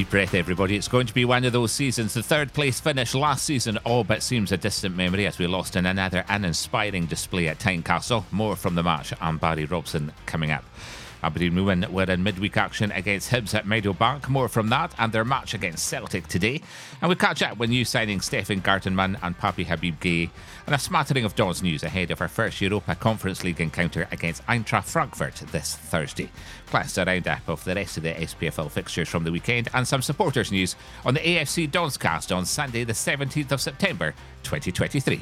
Deep breath, everybody. It's going to be one of those seasons. The third place finish last season all but seems a distant memory as we lost in another uninspiring display at Tynecastle. More from the match and Barry Robson coming up. Aberdeen Women were in midweek action against Hibs at Meadowbank. More from that and their match against Celtic today. And we catch up with new signing Stefan Gartenmann and Pape Habib Guèye. And a smattering of Don's news ahead of our first Europa Conference League encounter against Eintracht Frankfurt this Thursday. Plus a roundup of the rest of the SPFL fixtures from the weekend and some supporters news on the AFC Donscast on Sunday the 17th of September 2023.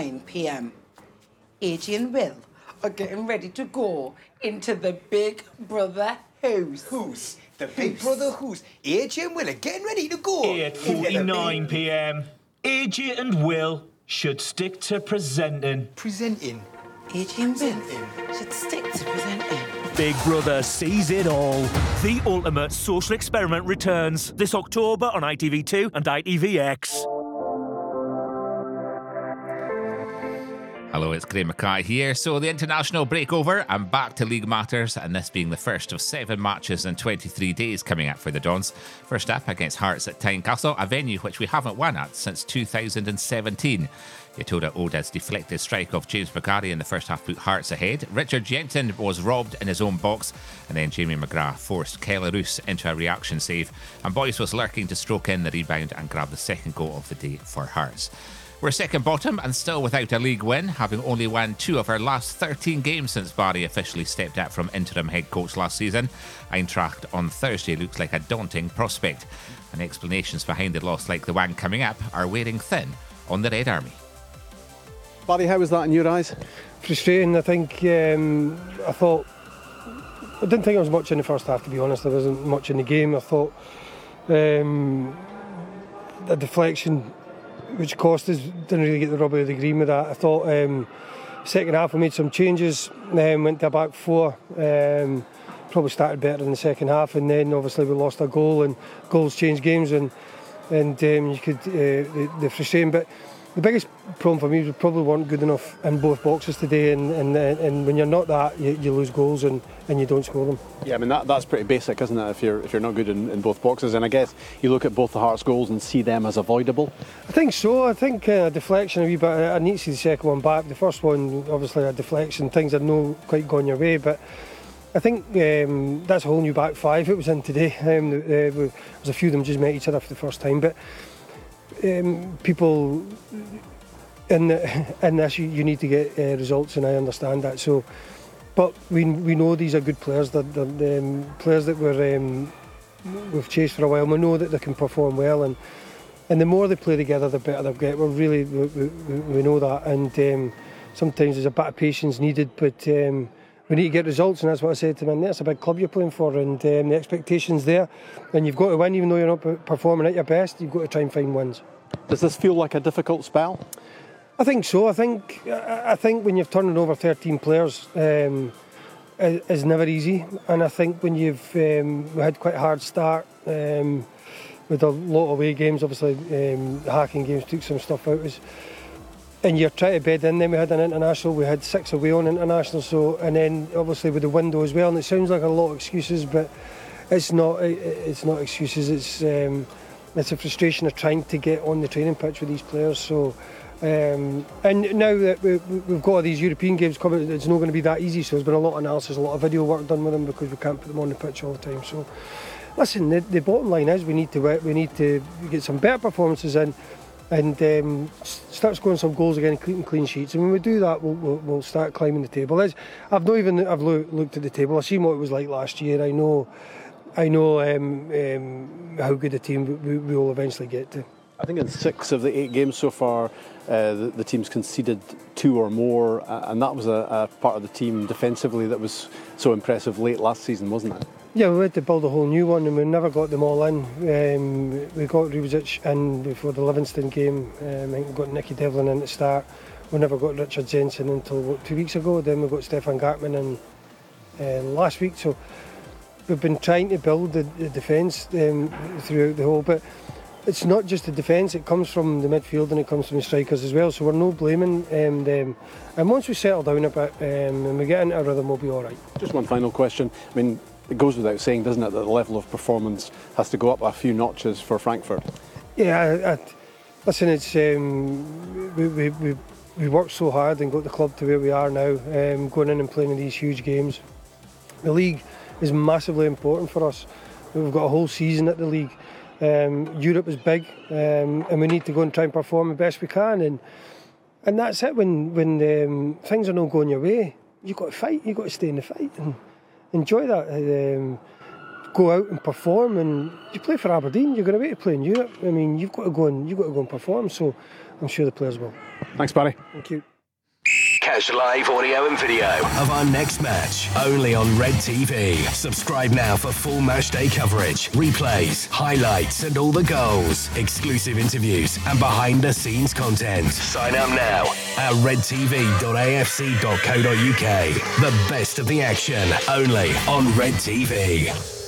8.49 p.m. AJ and Will are getting ready to go into the Big Brother house. Who's? The Big Brother who's? AJ and Will are getting ready to go. 8.49 p.m. AJ and Will should stick to presenting. Presenting. AJ and Will should stick to presenting. Big Brother sees it all. The ultimate social experiment returns this October on ITV2 and ITVX. Hello, it's Graeme Mackay here. So, the international break over. I'm back to league matters, and this being the first of seven matches in 23 days coming up for the Dons. First up against Hearts at Tynecastle, a venue which we haven't won at since 2017. Yutaro Oda's deflected strike of James McGarry in the first half put Hearts ahead. Richard Jensen was robbed in his own box, and then Jamie McGrath forced Kelle Roos into a reaction save. And Boyce was lurking to stroke in the rebound and grab the second goal of the day for Hearts. We're second bottom and still without a league win, having only won two of our last 13 games since Barry officially stepped out from interim head coach last season. Eintracht on Thursday looks like a daunting prospect, and explanations behind the loss, like the one coming up, are wearing thin on the Red Army. Barry, how was that in your eyes? Frustrating. I think um, I thought I didn't think there was much in the first half. To be honest, there wasn't much in the game. I thought um, the deflection which cost us didn't really get the rub of the green with that. I thought um, second half we made some changes, um, went to a back four. Um, probably started better in the second half, and then obviously we lost a goal, and goals change games, and and um, you could uh, the, the frustrating bit the biggest problem for me was we probably weren't good enough in both boxes today, and and, and when you're not that, you, you lose goals and, and you don't score them. Yeah, I mean that, that's pretty basic, isn't it? If you're if you're not good in, in both boxes, and I guess you look at both the Hearts goals and see them as avoidable. I think so. I think uh, a deflection a wee bit. I need to see the second one back. The first one, obviously, a deflection. Things had no quite gone your way, but. I think um, that's a whole new back five it was in today. Um, uh, there was a few of them just met each other for the first time, but um, people in the, in this you, you need to get uh, results, and I understand that. So, but we we know these are good players. They're um, players that we're um, we've chased for a while. We know that they can perform well, and and the more they play together, the better they'll get. We're really we, we, we know that, and um, sometimes there's a bit of patience needed, but. We need to get results, and that's what I said to them. That's a big club you're playing for, and um, the expectations there, and you've got to win, even though you're not performing at your best. You've got to try and find wins. Does this feel like a difficult spell? I think so. I think I think when you've turned over 13 players, um, is never easy, and I think when you've um, we had quite a hard start um, with a lot of away games. Obviously, um, the Häcken games took some stuff out. Was, and you're trying to bed in. Then we had an international. We had six away on international. So and then obviously with the window as well. And it sounds like a lot of excuses, but it's not. It's not excuses. It's um, it's a frustration of trying to get on the training pitch with these players. So. Um, and now that we, have got all these European games coming, it's not going to be that easy. So there's been a lot of analysis, a lot of video work done with them because we can't put them on the pitch all the time. So, listen, the, the bottom line is we need to we need to get some better performances in, and um, start scoring some goals again, clean clean sheets. And when we do that, we'll, we'll, we'll start climbing the table. As I've not even I've looked at the table. I've seen what it was like last year. I know, I know um, um, how good a team we, we will eventually get to. I think in six of the eight games so far, uh, the, the, team's conceded two or more, and that was a, a, part of the team defensively that was so impressive late last season, wasn't it? Yeah, we had to build a whole new one, and we never got them all in. Um, we got Ruzic in before the Livingston game. Um, we got Nicky Devlin in at the start. We never got Richard Jensen until what, two weeks ago. Then we got Stefan Gartenmann in uh, last week. So we've been trying to build the, the defence um, throughout the whole. But it's not just the defence; it comes from the midfield and it comes from the strikers as well. So we're no blaming um, them. And once we settle down a bit um, and we get into a rhythm, we'll be all right. Just one final question. I mean, it goes without saying, doesn't it, that the level of performance has to go up a few notches for Frankfurt. Yeah, I, I, listen, it's um, we, we, we we worked so hard and got the club to where we are now, um, going in and playing in these huge games. The league is massively important for us. We've got a whole season at the league. Um, Europe is big, um, and we need to go and try and perform the best we can. And and that's it. When when um, things are not going your way, you've got to fight. You've got to stay in the fight and enjoy that. Um, go out and perform. And you play for Aberdeen. You're going to be to play in Europe. I mean, you've got to go and you've got to go and perform. So I'm sure the players will. Thanks, Barry. Thank you. Catch live audio and video of our next match only on Red TV. Subscribe now for full match day coverage, replays, highlights, and all the goals, exclusive interviews, and behind the scenes content. Sign up now at redtv.afc.co.uk. The best of the action only on Red TV.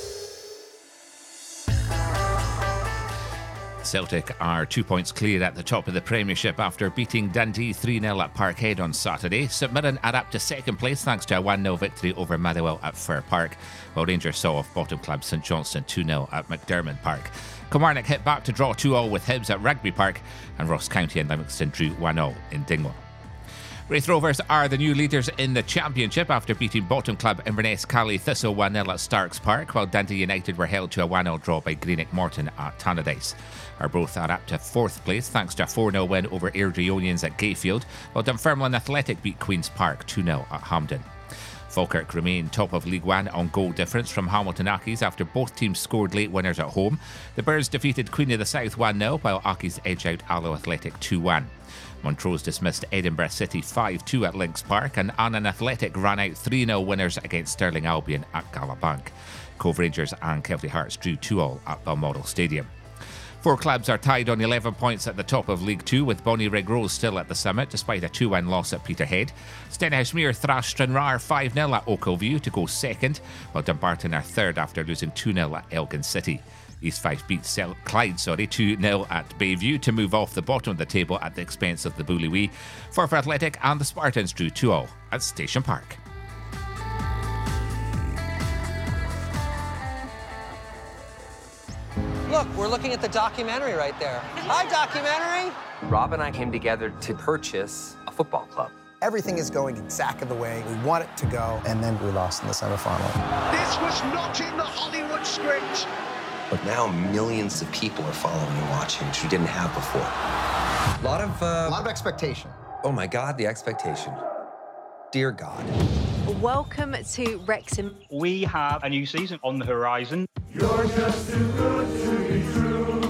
Celtic are two points clear at the top of the Premiership after beating Dundee 3 0 at Parkhead on Saturday. St Mirren are up to second place thanks to a 1 0 victory over Motherwell at Fir Park, while Rangers saw off bottom club St Johnstone 2 0 at McDiarmid Park. Kilmarnock hit back to draw 2 0 with Hibs at Rugby Park, and Ross County and Livingston drew 1 0 in Dingwall. Raith Rovers are the new leaders in the Championship after beating bottom club Inverness Caley Thistle 1 0 at Starks Park, while Dundee United were held to a 1 0 draw by Greenock Morton at Tannadice. Arbroath are up to fourth place thanks to a 4 0 win over Airdrieonians at Gayfield, while Dunfermline Athletic beat Queen's Park 2 0 at Hampden. Falkirk remain top of League One on goal difference from Hamilton Accies after both teams scored late winners at home. The Birds defeated Queen of the South 1 0, while Accies edged out Alloa Athletic 2 1. Montrose dismissed Edinburgh City 5 2 at Links Park, and Annan Athletic ran out 3 0 winners against Stirling Albion at Galabank. Cove Rangers and Kelty Hearts drew 2 all at Balmoral Stadium. Four clubs are tied on 11 points at the top of League Two, with Bonnyrigg Rose still at the summit despite a 2 1 loss at Peterhead. Stenhousemuir thrashed Stranraer 5 0 at Ochilview to go second, while Dumbarton are third after losing 2 0 at Elgin City. East Fife beat Cel- Clyde sorry, 2 0 at Bayview to move off the bottom of the table at the expense of the Bully Wee. Forfar Athletic and the Spartans drew 2 0 at Station Park. Look, we're looking at the documentary right there. Hi, documentary. Rob and I came together to purchase a football club. Everything is going exactly the way we want it to go. And then we lost in the semifinal. This was not in the Hollywood script. But now millions of people are following and watching, which we didn't have before. A lot of uh, a lot of expectation. Oh my God, the expectation. Dear God. Welcome to Wrexham. We have a new season on the horizon. You're just too good to be true.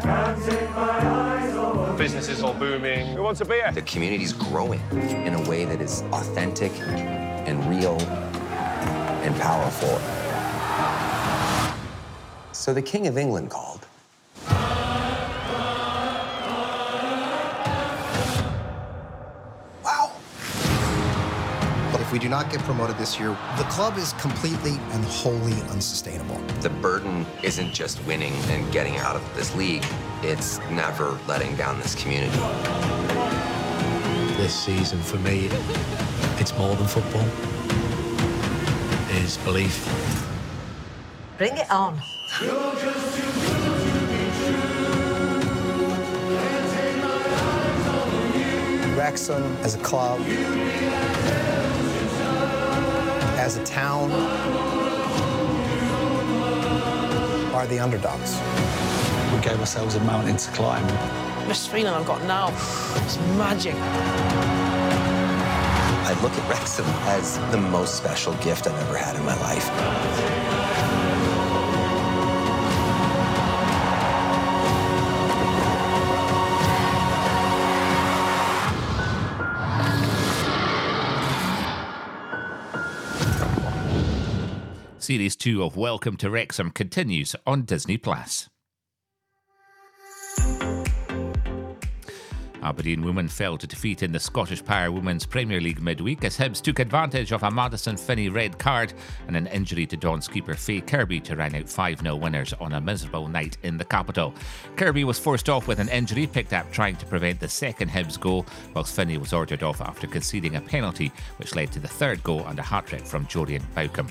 Can't take my eyes off Business is booming. Who wants a beer? The community's growing in a way that is authentic and real and powerful. So the King of England called. Wow. But if we do not get promoted this year, the club is completely and wholly unsustainable. The burden isn't just winning and getting out of this league, it's never letting down this community. This season for me, it's more than football. It's belief. Bring it on. Wrexham as a club, as a town, are the underdogs. We gave ourselves a mountain to climb. This feeling I've got now, it's magic. I look at Wrexham as the most special gift I've ever had in my life. Series 2 of Welcome to Wrexham continues on Disney Plus. Aberdeen women fell to defeat in the Scottish Power Women's Premier League midweek as Hibs took advantage of a Madison Finney red card and an injury to Dons keeper Faye Kirby to run out 5 0 winners on a miserable night in the capital. Kirby was forced off with an injury picked up trying to prevent the second Hibs goal, whilst Finney was ordered off after conceding a penalty, which led to the third goal and a hat trick from Jorian Bowcombe.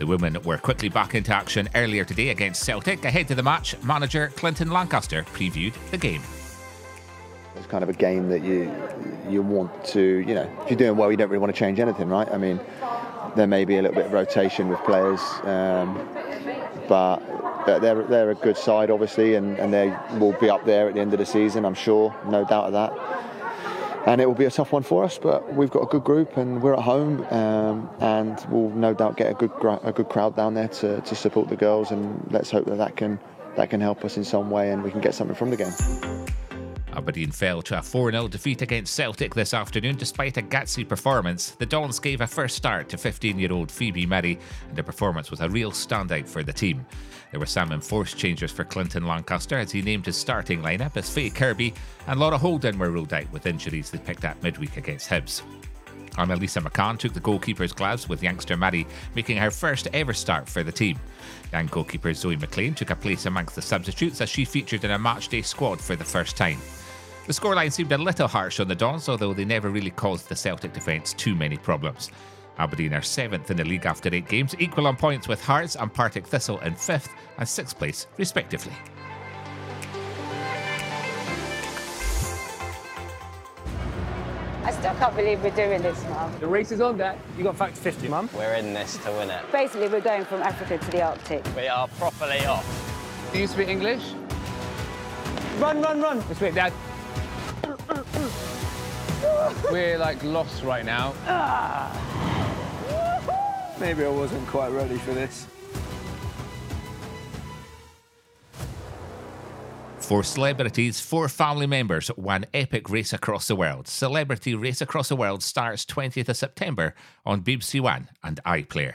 The women were quickly back into action earlier today against Celtic. Ahead of the match, manager Clinton Lancaster previewed the game. It's kind of a game that you you want to, you know, if you're doing well, you don't really want to change anything, right? I mean, there may be a little bit of rotation with players, um, but they're they're a good side, obviously, and, and they will be up there at the end of the season, I'm sure, no doubt of that. And it will be a tough one for us, but we've got a good group, and we're at home, um, and we'll no doubt get a good a good crowd down there to, to support the girls, and let's hope that that can that can help us in some way, and we can get something from the game. Aberdeen fell to a 4 0 defeat against Celtic this afternoon despite a gutsy performance. The Dons gave a first start to 15 year old Phoebe Murray, and the performance was a real standout for the team. There were some enforced changes for Clinton Lancaster as he named his starting lineup as Faye Kirby and Laura Holden were ruled out with injuries they picked up midweek against Hibs. Annalisa McCann took the goalkeeper's gloves with youngster Murray, making her first ever start for the team. Young goalkeeper Zoe McLean took a place amongst the substitutes as she featured in a matchday squad for the first time. The scoreline seemed a little harsh on the Dons, although they never really caused the Celtic defence too many problems. Aberdeen are seventh in the league after eight games, equal on points with Hearts and Partick Thistle in fifth and sixth place, respectively. I still can't believe we're doing this, Mum. The race is on, Dad. You got back to 50, Mum. We're in this to win it. Basically, we're going from Africa to the Arctic. We are properly off. Do you speak English? Run, run, run. This way, Dad. We're like lost right now. Ah. Maybe I wasn't quite ready for this. For celebrities, four family members one epic race across the world. Celebrity Race Across the World starts 20th of September on BBC One and iPlayer.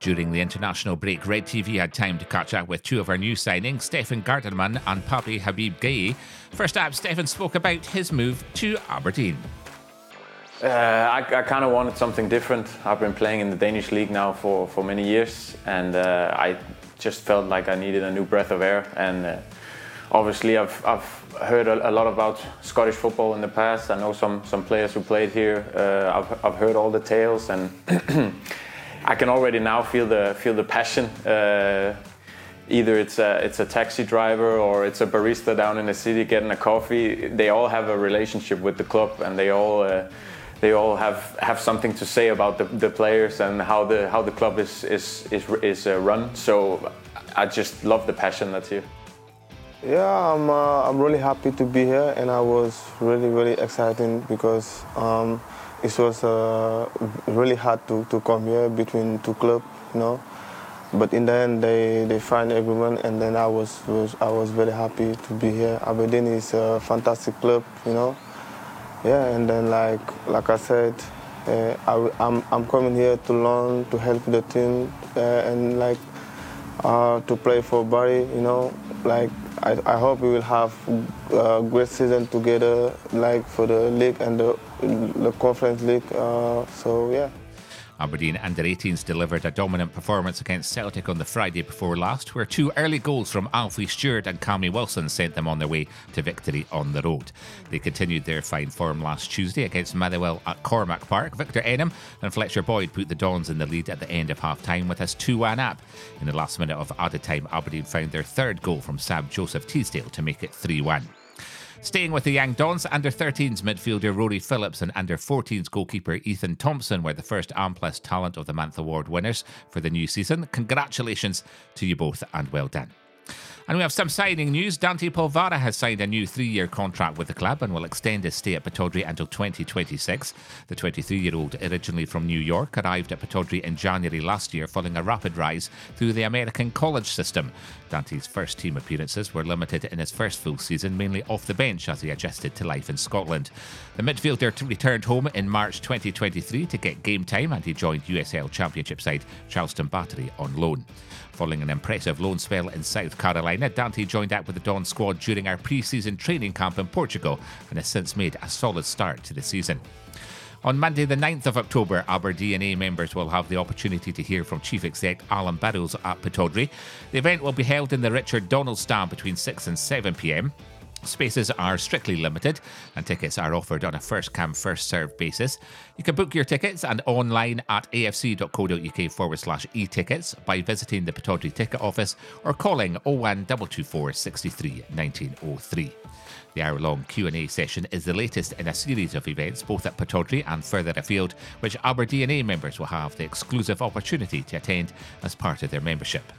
During the international break, Red TV had time to catch up with two of our new signings, Stefan Gartenmann and Pape Habib Guèye. First up, Stefan spoke about his move to Aberdeen. Uh, I, I kind of wanted something different. I've been playing in the Danish league now for, for many years, and uh, I just felt like I needed a new breath of air. And uh, obviously, I've, I've heard a, a, lot about Scottish football in the past. I know some, some players who played here. Uh, I've, I've heard all the tales, and I can already now feel the feel the passion. Uh, either it's a it's a taxi driver or it's a barista down in the city getting a coffee. They all have a relationship with the club, and they all uh, they all have, have something to say about the, the players and how the how the club is is is, is uh, run. So I just love the passion that's here. Yeah, I'm uh, I'm really happy to be here, and I was really really excited because. Um, it was uh, really hard to, to come here between two clubs, you know. But in the end, they, they find everyone, and then I was, was I was very happy to be here. Aberdeen is a fantastic club, you know. Yeah, and then like like I said, uh, I, I'm I'm coming here to learn, to help the team, uh, and like uh, to play for Barry, you know. Like I, I hope we will have a great season together, like for the league and the the Conference League. Uh, so yeah. Aberdeen under 18s delivered a dominant performance against Celtic on the Friday before last, where two early goals from Alfie Stewart and Cammy Wilson sent them on their way to victory on the road. They continued their fine form last Tuesday against Motherwell at Cormack Park. Victor Enham and Fletcher Boyd put the Dons in the lead at the end of half time with us 2 1 up. In the last minute of added time, Aberdeen found their third goal from Sab Joseph Teasdale to make it 3 1. Staying with the young Dons, under 13s midfielder Rory Phillips and under 14s goalkeeper Ethan Thompson were the first Amplus Talent of the Month award winners for the new season. Congratulations to you both and well done. And we have some signing news. Dante Polvara has signed a new three year contract with the club and will extend his stay at Pittodrie until 2026. The 23 year old, originally from New York, arrived at Pittodrie in January last year following a rapid rise through the American college system. Dante's first team appearances were limited in his first full season, mainly off the bench as he adjusted to life in Scotland. The midfielder returned home in March 2023 to get game time and he joined USL Championship side Charleston Battery on loan. Following an impressive loan spell in South Carolina, Dante joined up with the Don squad during our pre season training camp in Portugal and has since made a solid start to the season. On Monday, the 9th of October, AberDNA members will have the opportunity to hear from Chief Exec Alan Burrows at Pittodrie. The event will be held in the Richard Donald stand between 6 and 7 pm. Spaces are strictly limited and tickets are offered on a first come, first served basis. You can book your tickets and online at afc.co.uk forward slash e tickets by visiting the Pittodrie ticket office or calling 01224 63 1903. The hour-long Q&A session is the latest in a series of events both at Pittodrie and further afield, which AberDNA members will have the exclusive opportunity to attend as part of their membership.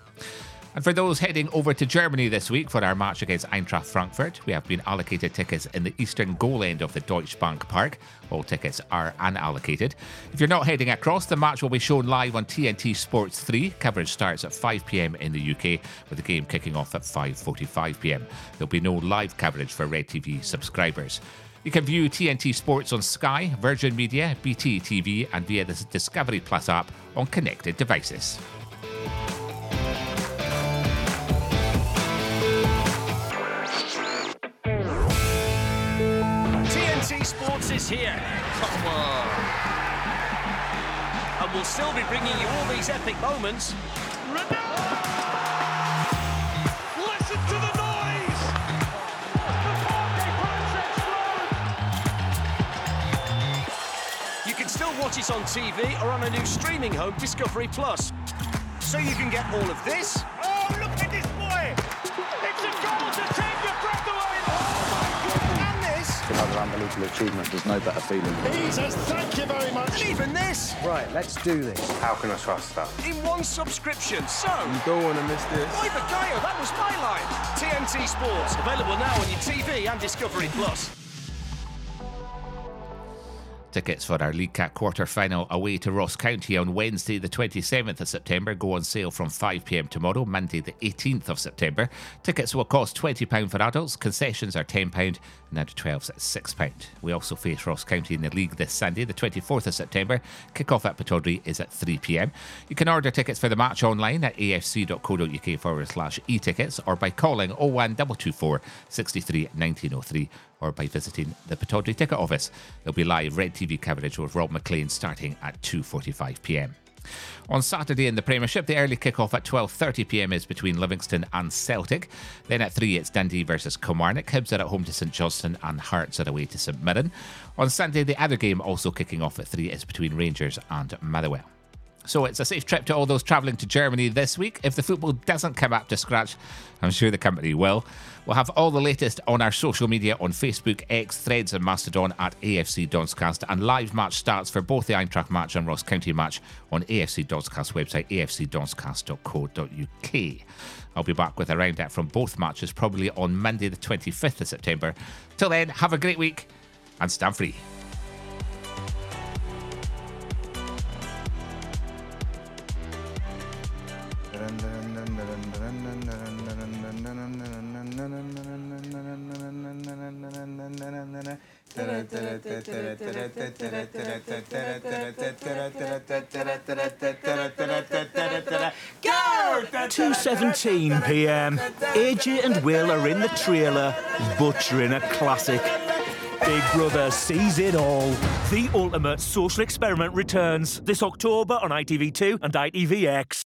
And for those heading over to Germany this week for our match against Eintracht Frankfurt, we have been allocated tickets in the eastern goal end of the Deutsche Bank Park. All tickets are unallocated. If you're not heading across, the match will be shown live on TNT Sports 3. Coverage starts at 5 pm in the UK, with the game kicking off at 5:45 pm. There'll be no live coverage for Red TV subscribers. You can view TNT Sports on Sky, Virgin Media, BT TV, and via the Discovery Plus app on connected devices. Is here. Come on. And we'll still be bringing you all these epic moments. Listen to the noise! You can still watch it on TV or on a new streaming home, Discovery Plus. So you can get all of this. Unbelievable achievement. There's no better feeling. He says thank you very much. And even this. Right, let's do this. How can I trust that? In one subscription. So. You don't want to miss this. Oi, Bagayo, that was my line. TNT Sports. Available now on your TV and Discovery Plus. Tickets for our League Cup quarter final away to Ross County on Wednesday, the 27th of September, go on sale from 5 pm tomorrow, Monday, the 18th of September. Tickets will cost £20 for adults, concessions are £10, and under 12s at £6. We also face Ross County in the league this Sunday, the 24th of September. Kick-off at Pittodrie is at 3 pm. You can order tickets for the match online at afc.co.uk forward slash e tickets or by calling 01224 63 1903 or by visiting the Pittodrie ticket office. There'll be live Red TV coverage with Rob McLean starting at 2.45pm. On Saturday in the Premiership, the early kick-off at 12.30pm is between Livingston and Celtic. Then at 3 it's Dundee versus Kilmarnock. Hibs are at home to St Johnstone and Hearts are away to St Mirren. On Sunday, the other game also kicking off at 3 is between Rangers and Motherwell. So it's a safe trip to all those travelling to Germany this week. If the football doesn't come up to scratch, I'm sure the company will. We'll have all the latest on our social media on Facebook, X, Threads, and Mastodon at AFC Donscast. And live match starts for both the Eintracht match and Ross County match on AFC Donscast website, afcdonscast.co.uk. I'll be back with a roundup from both matches probably on Monday, the 25th of September. Till then, have a great week and stand free. Two seventeen p.m. AJ and Will are in the trailer, butchering a classic. Big Brother sees it all. The ultimate social experiment returns this October on ITV2 and ITVX.